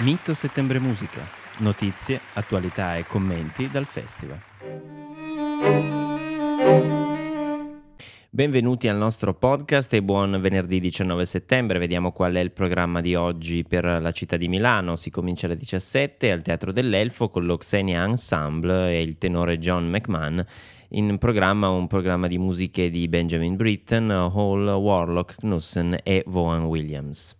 Mito Settembre Musica. Notizie, attualità e commenti dal festival. Benvenuti al nostro podcast e buon venerdì 19 settembre. Vediamo qual è il programma di oggi per la città di Milano. Si comincia alle 17 al Teatro dell'Elfo con l'Oxenia Ensemble e il tenore John McMahon. In programma un programma di musiche di Benjamin Britten, Hall, Warlock, Knussen e Vaughan Williams.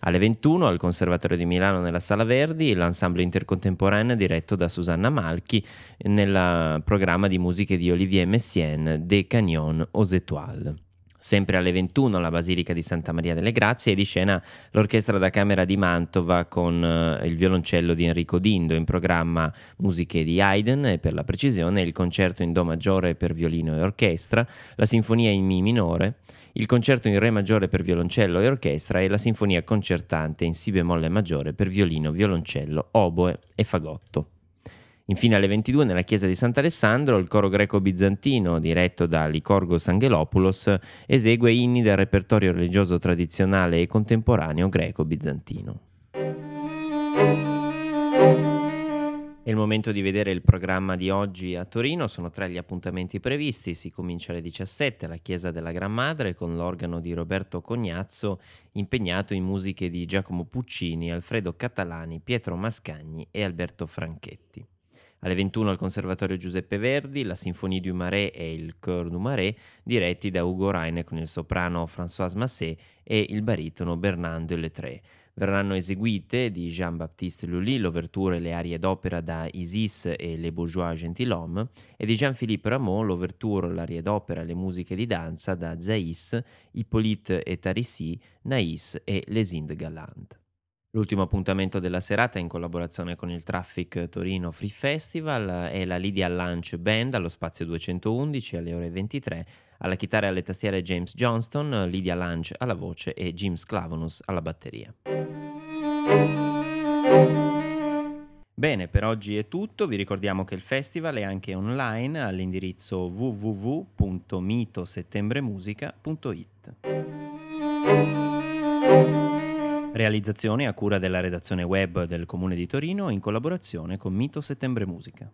Alle 21 al Conservatorio di Milano nella Sala Verdi l'ensemble intercontemporaneo diretto da Susanna Malchi nel programma di musiche di Olivier Messiaen De Canyon aux Étoiles. Sempre alle 21 alla Basilica di Santa Maria delle Grazie e di scena l'Orchestra da Camera di Mantova con uh, il violoncello di Enrico Dindo, in programma musiche di Haydn e per la precisione il concerto in Do maggiore per violino e orchestra, la sinfonia in Mi minore, il concerto in Re maggiore per violoncello e orchestra e la sinfonia concertante in Si bemolle maggiore per violino, violoncello, oboe e fagotto. Infine alle 22 nella chiesa di Sant'Alessandro il coro greco-bizantino, diretto da Licorgos Angelopoulos, esegue inni del repertorio religioso tradizionale e contemporaneo greco-bizantino. È il momento di vedere il programma di oggi a Torino, sono tre gli appuntamenti previsti, si comincia alle 17 alla Chiesa della Gran Madre con l'organo di Roberto Cognazzo impegnato in musiche di Giacomo Puccini, Alfredo Catalani, Pietro Mascagni e Alberto Franchetti. Alle 21 al Conservatorio Giuseppe Verdi, la Sinfonie du Marais e il Chœur du Marais, diretti da Ugo Reine con il soprano Françoise Massé e il baritono Bernard Deletré. Verranno eseguite di Jean-Baptiste Lully l'ouverture e le arie d'opera da Isis e Le Bourgeois Gentilhomme e di Jean-Philippe Rameau l'ouverture, l'arie d'opera e le musiche di danza da Zais, Hippolyte et Tarissi, Naïs e Les Indes Galant. L'ultimo appuntamento della serata in collaborazione con il Traffic Torino Free Festival è la Lydia Lunch Band allo spazio 211 alle ore 23 alla chitarra e alle tastiere James Johnston, Lydia Lunch alla voce e Jim Sclavonus alla batteria. Bene, per oggi è tutto, vi ricordiamo che il festival è anche online all'indirizzo www.mitosettembremusica.it. Realizzazione a cura della redazione web del Comune di Torino in collaborazione con Mito Settembre Musica.